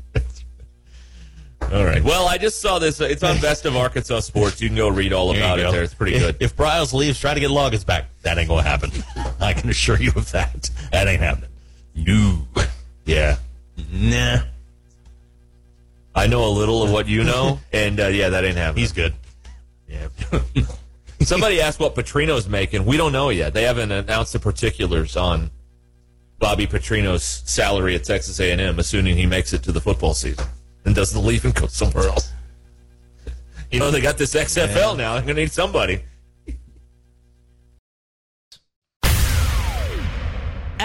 All right. Well, I just saw this. It's on Best of Arkansas Sports. You can go read all about it go. there. It's pretty good. If Briles leaves, try to get Loggins back. That ain't gonna happen. I can assure you of that. That ain't happening. No. Yeah. Nah. I know a little of what you know, and uh, yeah, that ain't happening. He's good. Yeah. Somebody asked what Petrino's making. We don't know yet. They haven't announced the particulars on Bobby Petrino's salary at Texas A&M, assuming he makes it to the football season and doesn't leave and go somewhere else. You know, they got this XFL now. They're going to need somebody.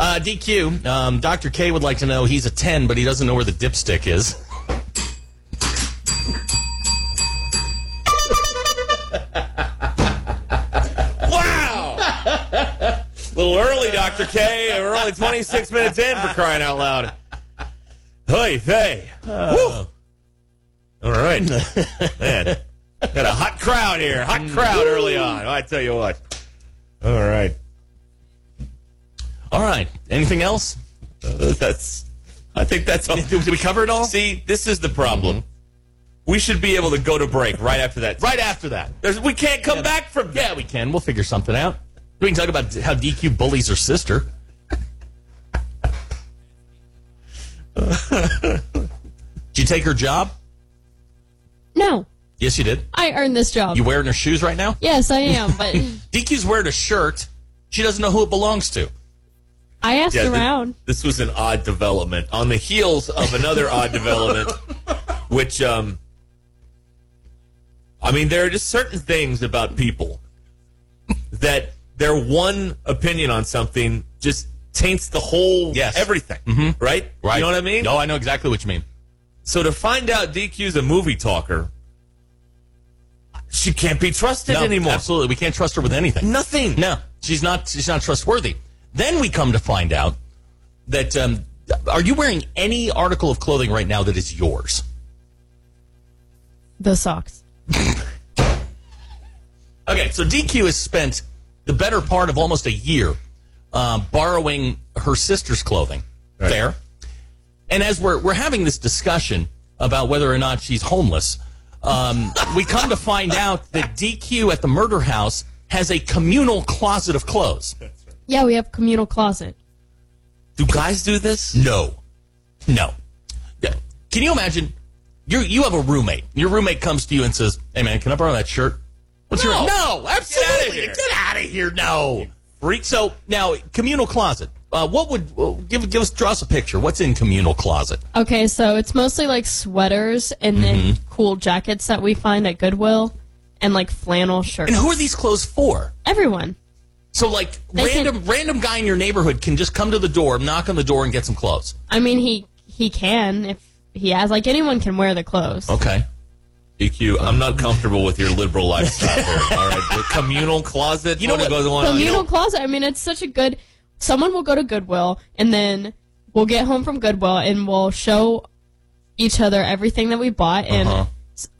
Uh, DQ, um, Dr. K would like to know he's a 10, but he doesn't know where the dipstick is. Wow! A little early, Dr. K. We're only 26 minutes in for crying out loud. Hey, hey. Woo! All right. Man, got a hot crowd here. Hot crowd early on. I tell you what. All right. All right. Anything else? Uh, that's. I think that's all. Did we cover it all? See, this is the problem. We should be able to go to break right after that. Right after that. There's, we can't come back from Yeah, we can. We'll figure something out. We can talk about how DQ bullies her sister. Did you take her job? No, Yes, you did. I earned this job. You wearing her shoes right now? yes, I am, but DQ's wearing a shirt. She doesn't know who it belongs to. I asked Yeah, thi- around. This was an odd development on the heels of another odd development, which, um, I mean, there are just certain things about people that their one opinion on something just taints the whole Yes. everything, Mhm. right? Right. You know what I mean? No, I know exactly what you mean. So to find out DQ's a movie talker, she can't be trusted No, anymore. Absolutely. We can't trust her with anything. Nothing. No, she's not. She's not trustworthy. Then we come to find out that um, are you wearing any article of clothing right now that is yours? The socks. Okay, so DQ has spent the better part of almost a year um, borrowing her sister's clothing. Fair. And as we're we're having this discussion about whether or not she's homeless, um, we come to find out that DQ at the murder house has a communal closet of clothes. Yeah, we have communal closet. Do guys do this? No. No. Yeah. Can you imagine? You you have a roommate. Your roommate comes to you and says, "Hey man, can I borrow that shirt?" What's No. your no? Absolutely. Get out of here! No. Freak. So now, communal closet. Uh, what would well, give give us draw us a picture? What's in communal closet? Okay, so it's mostly like sweaters and then Mm-hmm. cool jackets that we find at Goodwill and like flannel shirts. And who are these clothes for? Everyone. So like They can- random random guy in your neighborhood can just come to the door, knock on the door, and get some clothes. I mean, he he can if he has. Like anyone can wear the clothes. Okay. DQ, I'm not comfortable with your liberal lifestyle here. All right, the communal closet. You know what, what? goes on? communal closet. I mean, it's such a good. Someone will go to Goodwill, and then we'll get home from Goodwill, and we'll show each other everything that we bought, and Uh-huh.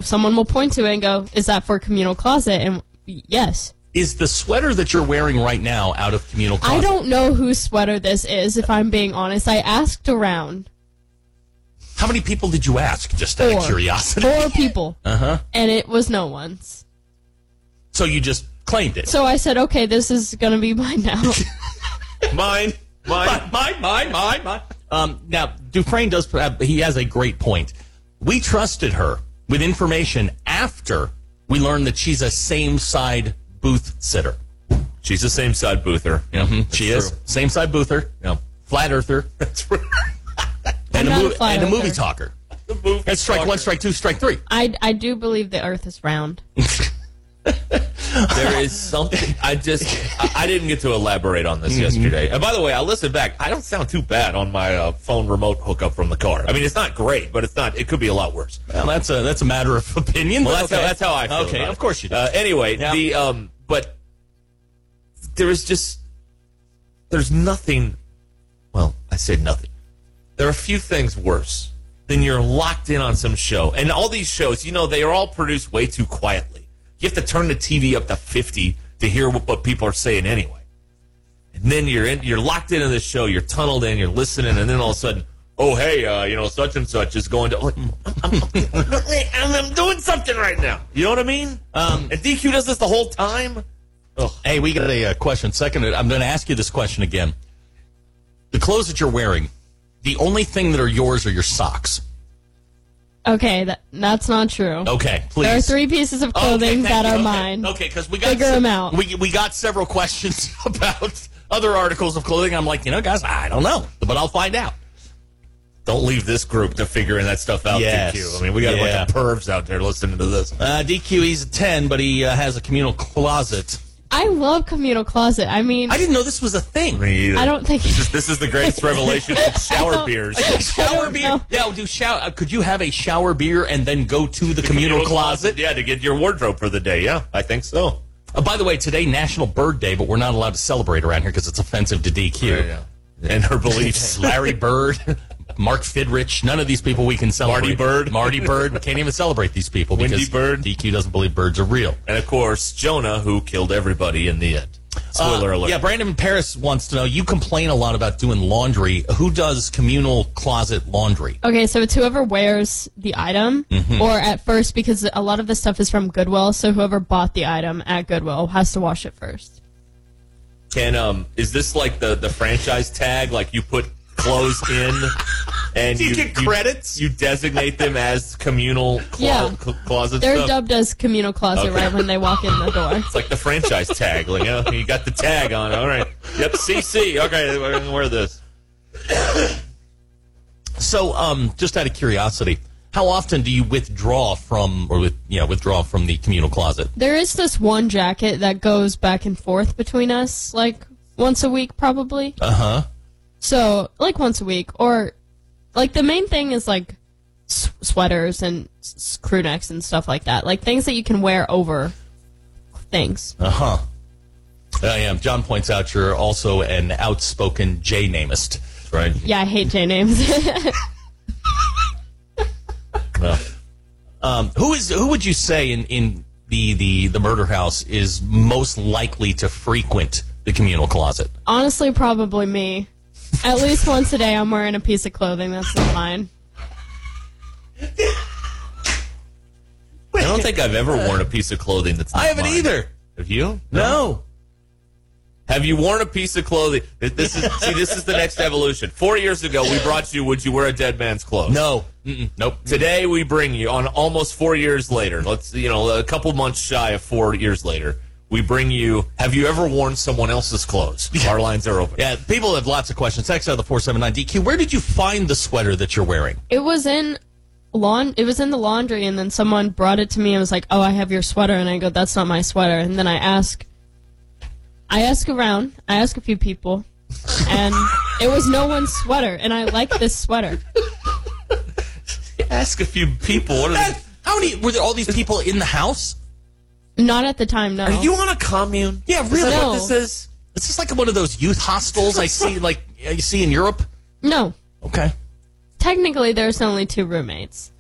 someone will point to it and go, "Is that for communal closet?" And yes, Is the sweater that you're wearing right now out of communal closet? I don't know whose sweater this is. If I'm being honest, I asked around How many people did you ask? Just out of curiosity. four people, Uh huh. and it was no one's. So you just claimed it. So I said, "Okay, this is gonna be mine now." Mine, mine. mine, mine, mine, mine. Um, now Dufresne does. uh, He has a great point. We trusted her with information after we learned that she's a same side booth sitter. She's the same side boother. Mhm, she is true. same side boother. Yeah. Flat earther. That's right. and not a, a flat and a movie talker. The movie That's strike one, strike two, strike three. I I do believe the Earth is round. there is something. I just I, I didn't get to elaborate on this yesterday. And by the way, I listened back. I don't sound too bad on my uh, phone remote hookup from the car. I mean, it's not great, but it's not. It could be a lot worse. Well, that's a that's a matter of opinion. Well, that's okay. how that's how I feel. Okay, of course you do. Uh, anyway, Yeah. the um, but there is just there's nothing. Well, I said nothing. There are a few things worse than you're locked in on some show, and all these shows, you know, they are all produced way too quietly. You have to turn the TV up to fifty to hear what, what people are saying anyway. And then you're in, you're locked into this show, you're tunneled in, you're listening, and then all of a sudden, oh hey, uh, you know, such and such is going to. Like, I'm, I'm, I'm doing something right now. You know what I mean? Um, and DQ does this the whole time. Hey, we got a uh, question. Second, I'm going to ask you this question again. The clothes that you're wearing, the only thing that are yours are your socks. Okay, that, that's not true. Okay, please. There are three pieces of clothing thank that you. are Okay. mine. Okay, because we got Figure se- 'em out. We we got several questions about other articles of clothing. I'm like, you know, guys, I don't know, but I'll find out. Don't leave this group to figuring that stuff out. Yes. DQ. I mean, we got a bunch of pervs out there listening to this. Uh, DQ, he's a 10, but he uh, has a communal closet. I love communal closet. I mean, I didn't know this was a thing. Me either. I don't think. This is, this is the greatest revelation of shower beers. shower don't beer. know. Yeah, do shower. Uh, could you have a shower beer and then go to the, communal, closet? Yeah, to get your wardrobe for the day. Yeah, I think so. Uh, by the way, today National Bird Day, but we're not allowed to celebrate around here because it's offensive to DQ. And her beliefs. Larry Bird, Mark Fidrych, none of these people we can celebrate. Marty Bird. Marty Bird. We can't even celebrate these people Wendy because Bird. DQ doesn't believe birds are real. and of course, Jonah, who killed everybody in the end. Spoiler Uh, alert. Yeah, Brandon Paris wants to know. You complain a lot about doing laundry. Who does communal closet laundry? Okay, so it's whoever wears the item, Mm-hmm. or at first, because a lot of the stuff is from Goodwill, so whoever bought the item at Goodwill has to wash it first. Can um is this like the the franchise tag? Like you put clothes in, and Do you get credits? You, designate them as communal clo- Yeah. cl- closet They're stuff. dubbed as communal closet Okay. right when they walk in the door. It's like the franchise tag. Like, you, know, you got the tag on. All right. Yep. CC. Okay. We're gonna wear this. So, um, just out of curiosity, how often do you withdraw from, or with, yeah, withdraw from the communal closet? There is this one jacket that goes back and forth between us, like once a week, probably. Uh huh. So, like once a week, or like the main thing is like s- sweaters and s- crew necks and stuff like that, like things that you can wear over things. Uh huh. I am. John points out you're also an outspoken J namist. Right. Yeah, I hate J names. Um, who is who would you say in, in the, the the murder house is most likely to frequent the communal closet? Honestly, probably me. At least once a day, I'm wearing a piece of clothing that's not mine. I don't think I've ever worn a piece of clothing that's. Not I haven't mine. either. Have you? No. Have you worn a piece of clothing? This is see. This is the next evolution. Four years ago, we brought you. Would you wear a dead man's clothes? No. Mm-mm. Nope. Today we bring you on almost four years later. Let's you know a couple months shy of four years later. We bring you. Have you ever worn someone else's clothes? Our lines are open. Yeah, people have lots of questions. Text out of the four seven nine DQ. Where did you find the sweater that you're wearing? It was in lawn It was in the laundry, and then someone brought it to me and was like, "Oh, I have your sweater," and I go, "That's not my sweater." And then I ask, I ask around. I ask a few people, and it was no one's sweater, and I like this sweater. Ask a few people. What are That, they, how many were there? All these people in the house? Not at the time, no. are you on a commune? Yeah, Is really. that No. what this is? It's just like one of those youth hostels I see, like uh, you see in Europe. no. Okay. Technically, there's only two roommates.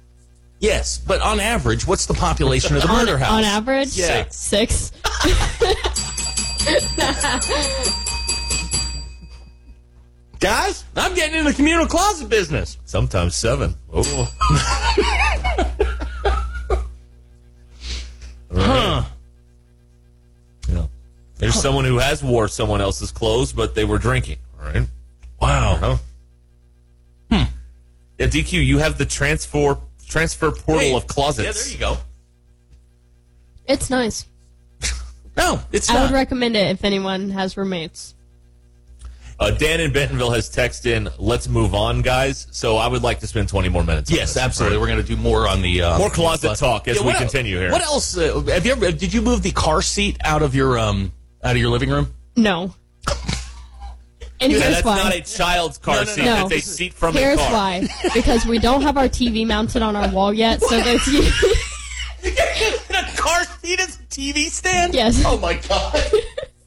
Yes, but on average, what's the population of the murder house? On average, Yeah. six. Guys, I'm getting in the communal closet business. Sometimes seven. Oh. Huh. Yeah. There's someone who has wore someone else's clothes, but they were drinking. All right. Wow. Huh? Hmm. Yeah, DQ, you have the transfer transfer portal Hey, of closets. Yeah, there you go. It's nice. No, it's I not. would recommend it if anyone has roommates. Uh, Dan in Bentonville has texted in, "Let's move on, guys." So I would like to spend 20 more minutes. on Yes, this. absolutely. We're going to do more on the uh, More closet talk as we continue here. What else? Uh, have you ever? Did you move the car seat out of your um out of your living room? No. And Yeah, here's that's why. not a child's car No, no, no. seat. No. That's a seat from Here's a car. why. Because we don't have our TV mounted on our wall yet, so there's a car seat as a TV stand? Yes. Oh my god.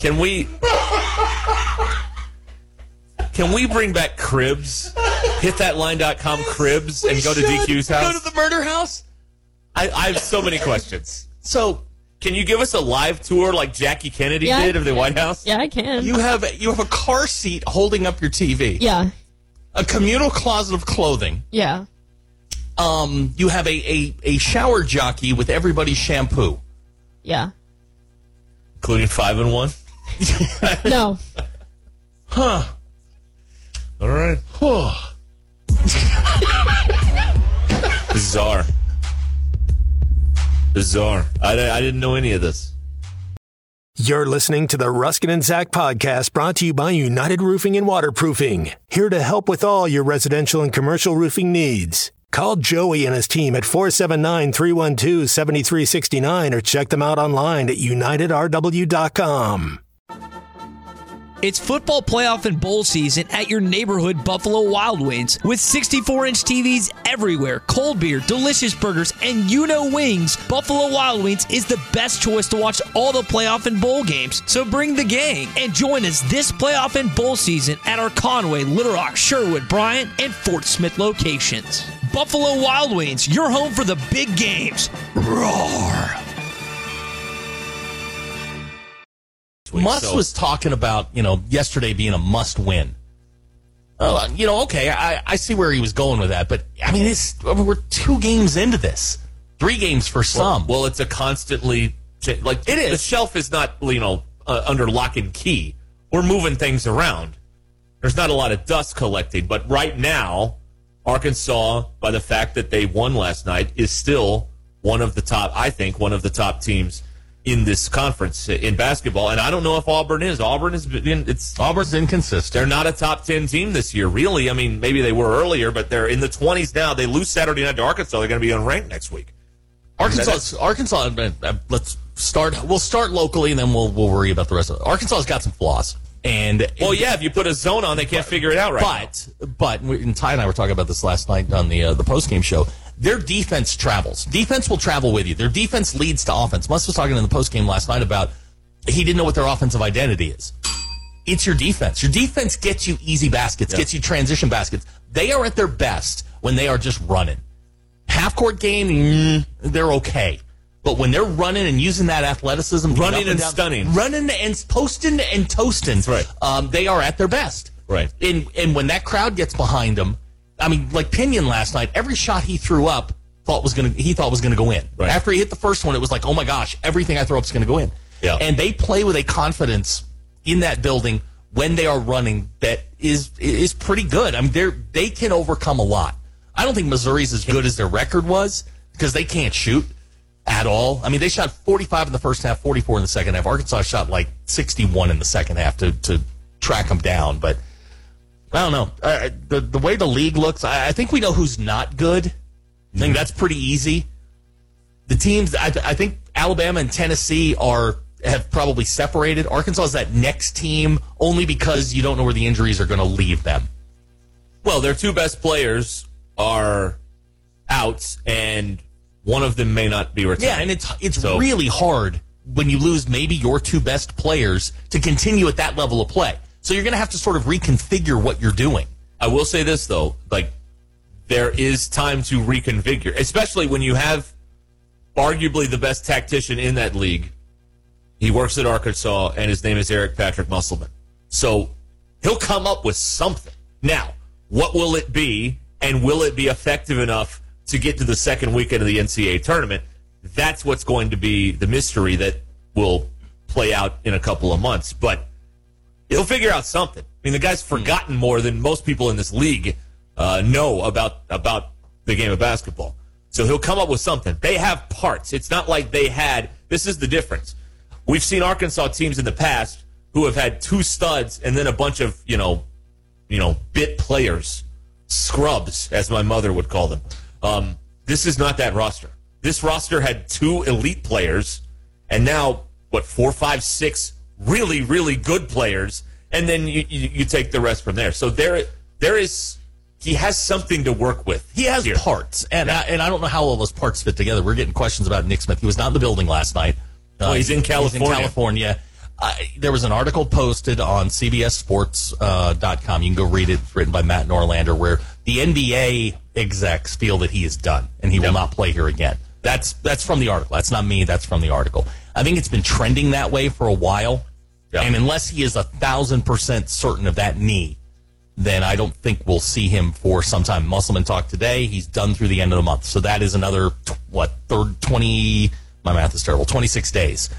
Can we? Can we bring back cribs? Hit that line.com cribs and go to DQ's house. Go to the murder house. I, I have so many questions. So Can you give us a live tour like Jackie Kennedy Yeah, did of the. White House? Yeah, I can. you have you have a car seat holding up your TV. yeah. A communal closet of clothing. Yeah. Um, you have a, a, a shower jockey with everybody's shampoo. Yeah. Including five and one? No. Huh. All right. Bizarre. Bizarre. I, I didn't know any of this. You're listening to the Ruskin and Zach podcast brought to you by United Roofing and Waterproofing, here to help with all your residential and commercial roofing needs. Call Joey and his team at 479 312 7369 or check them out online at unitedrw.com. It's football playoff and bowl season at your neighborhood Buffalo Wild Wings. With 64 inch TVs everywhere, cold beer, delicious burgers, and you know wings, Buffalo Wild Wings is the best choice to watch all the playoff and bowl games. So bring the gang and join us this playoff and bowl season at our Conway, Little Rock, Sherwood, Bryant, and Fort Smith locations. Buffalo Wild Wings, your home for the big games. Roar! Muss So- was talking about, you know, yesterday being a must win. Oh, you know, okay, I, I see where he was going with that, but I mean, it's I mean, we're two games into this, three games for some. Well, it's a constantly like It is. The shelf is not you know uh, under lock and key. We're moving things around. There's not a lot of dust collecting, but right now, Arkansas, by the fact that they won last night, is still one of the top. I think one of the top teams in this conference in basketball. And I don't know if Auburn is. Auburn has been. It's Auburn's inconsistent. they're not a top 10 team this year, really. I mean, maybe they were earlier, but they're in the 20s now. They lose Saturday night to Arkansas. They're going to be unranked next week. Arkansas, Arkansas. uh, uh, Let's start. We'll start locally, and then we'll we'll worry about the rest of it. Arkansas's got some flaws, and Well, yeah, if you put a zone on, they can't figure it out right But but and Ty and I were talking about this last night on the uh, the post game show. Their defense travels. Defense will travel with you. Their defense leads to offense. Muss was talking in the post game last night about he didn't know what their offensive identity is. It's your defense. Your defense gets you easy baskets, gets you transition baskets. They are at their best when they are just running. Half court game, mm, they're okay. But when they're running and using that athleticism, Running up and down- stunning. running and posting and toasting, That's right. um, they are at their best. Right. And and when that crowd gets behind them, I mean, like Pinion last night, every shot he threw up thought was gonna he thought was gonna go in. Right. After he hit the first one, it was like, oh my gosh, everything I throw up is gonna go in. Yeah. And they play with a confidence in that building when they are running that is is pretty good. I mean, they're they can overcome a lot. I don't think Missouri's as good as their record was because they can't shoot at all. I mean, they shot 45 in the first half, 44 in the second half. Arkansas shot like 61 in the second half to, to track them down. But I don't know. Uh, the, the way the league looks, I, I think we know who's not good. I think that's pretty easy. The teams, I, I think Alabama and Tennessee are have probably separated. Arkansas is that next team only because you don't know where the injuries are going to leave them. Well, their two best players are out, and one of them may not be retired. Yeah, and it's it's So- really hard when you lose maybe your two best players to continue at that level of play. So you're going to have to sort of reconfigure what you're doing. I will say this though, like there is time to reconfigure, especially when you have arguably the best tactician in that league. He works at Arkansas, and his name is Eric Patrick Musselman. So he'll come up with something. Now, what will it be, and will it be effective enough to get to the second weekend of the NCAA tournament? That's what's going to be the mystery that will play out in a couple of months. But he'll figure out something. I mean, the guy's forgotten more than most people in this league uh, know about about the game of basketball. So he'll come up with something. They have parts. It's not like they had. This is the difference. We've seen Arkansas teams in the past who have had two studs and then a bunch of you know, you know, bit players, scrubs, as my mother would call them. Um, this is not that roster. This roster had two elite players, and now what? Four, five, six really, really good players, and then you, you, you take the rest from there. So there, there is he has something to work with. He has here. parts, and I, and I don't know how all those parts fit together. We're getting questions about Nick Smith. He was not in the building last night. Well, he's in California. He's in California. Uh, there was an article posted on CBSSports.com. Uh, you can go read it. It's written by Matt Norlander, where the NBA execs feel that he is done and he will not play here again. That's that's from the article. That's not me. That's from the article. I think it's been trending that way for a while. And unless he is a thousand percent certain of that knee, then I don't think we'll see him for some time. Musselman talked today. He's done through the end of the month. So that is another, what, third 20, my math is terrible, 26 days.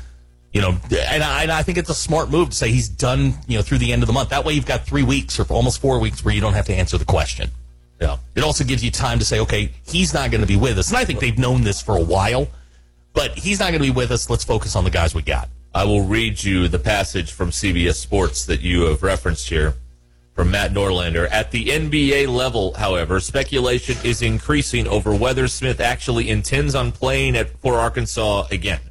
You know, and I, and I think it's a smart move to say he's done, you know, through the end of the month. That way you've got three weeks or almost four weeks where you don't have to answer the question. Yeah. It also gives you time to say, okay, he's not going to be with us. And I think they've known this for a while, but he's not going to be with us. Let's focus on the guys we got. I will read you the passage from CBS Sports that you have referenced here from Matt Norlander. At the NBA level, however, speculation is increasing over whether Smith actually intends on playing at, for Arkansas again.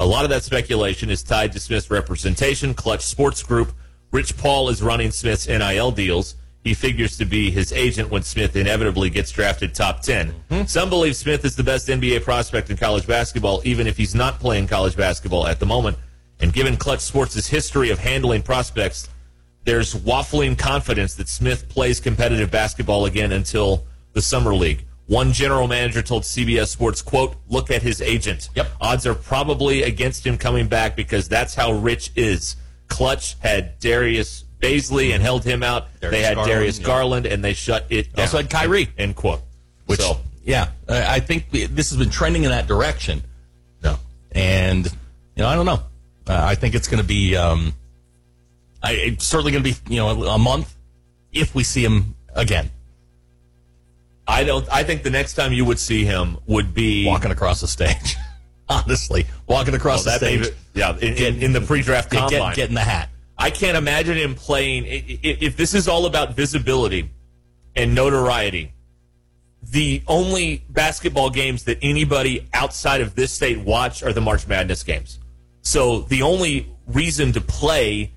A lot of that speculation is tied to Smith's representation, Clutch Sports Group. Rich Paul is running Smith's NIL deals. He figures to be his agent when Smith inevitably gets drafted top 10. Mm-hmm. Some believe Smith is the best NBA prospect in college basketball, even if he's not playing college basketball at the moment. And given Clutch Sports' history of handling prospects, there's waffling confidence that Smith plays competitive basketball again until the summer league. One general manager told CBS Sports, quote, look at his agent. Yep. Odds are probably against him coming back because that's how Rich is. Clutch had Darius Bazley and held him out. Darius they had Garland, Darius Garland and they shut it down. Also had Kyrie. End quote. Which, so, yeah, I think this has been trending in that direction. No. And, you know, I don't know. Uh, I think it's going to be, um, I, it's certainly going to be, you know, a, a month if we see him again. I don't. I think the next time you would see him would be walking across the stage. Honestly, walking across the stage. Yeah, in, in, in, the pre-draft combine, get, get the hat. I can't imagine him playing. If this is all about visibility and notoriety, the only basketball games that anybody outside of this state watch are the March Madness games. So the only reason to play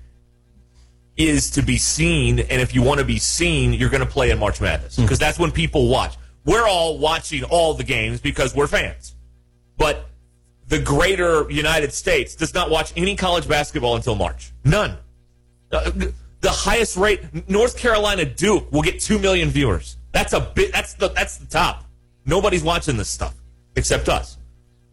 is to be seen, and if you want to be seen, you're going to play in March Madness because mm-hmm. that's when people watch. We're all watching all the games because we're fans, but the greater United States does not watch any college basketball until March. None. Uh, the highest rate, North Carolina Duke will get two million viewers. That's a bit. That's the that's the top. Nobody's watching this stuff except us.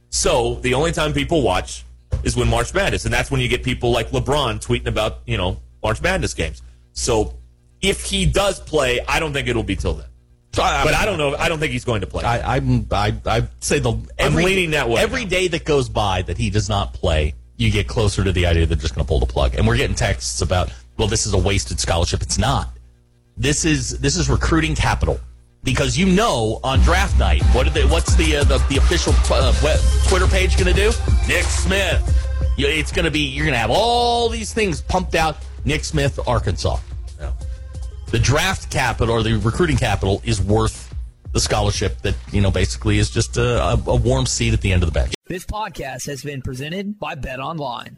So the only time people watch is when March Madness, and that's when you get people like LeBron tweeting about you know March Madness games. So if he does play, I don't think it'll be till then. So I, but I don't know. I don't think he's going to play. I, I'm, I, I say the every, I'm leaning that way. Every day that goes by that he does not play, you get closer to the idea they're just going to pull the plug. And we're getting texts about, well, this is a wasted scholarship. It's not. This is this is recruiting capital because you know on draft night what they, what's the, uh, the the official uh, Twitter page going to do? Nick Smith. It's going to be you're going to have all these things pumped out Nick Smith, Arkansas. Yeah. The draft capital or the recruiting capital is worth the scholarship that, you know, basically is just a, a warm seat at the end of the bench. This podcast has been presented by Bet Online.